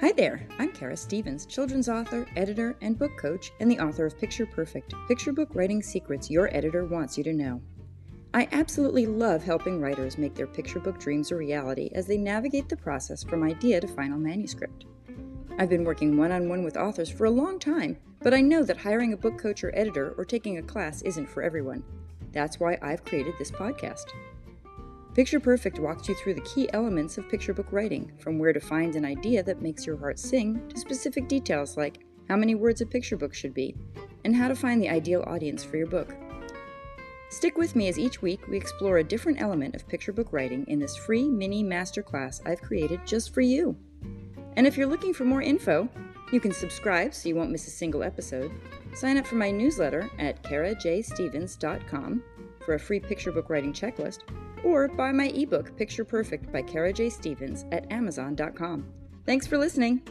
Hi there, I'm Cara Stevens, children's author, editor, and book coach, and the author of Picture Perfect Picture Book Writing Secrets Your Editor Wants You to Know. I absolutely love helping writers make their picture book dreams a reality as they navigate the process from idea to final manuscript. I've been working one on one with authors for a long time, but I know that hiring a book coach or editor or taking a class isn't for everyone. That's why I've created this podcast. Picture Perfect walks you through the key elements of picture book writing, from where to find an idea that makes your heart sing to specific details like how many words a picture book should be, and how to find the ideal audience for your book. Stick with me as each week we explore a different element of picture book writing in this free mini masterclass I've created just for you. And if you're looking for more info, you can subscribe so you won't miss a single episode, sign up for my newsletter at carajstevens.com for a free picture book writing checklist, or buy my ebook Picture Perfect by Cara J. Stevens at amazon.com. Thanks for listening.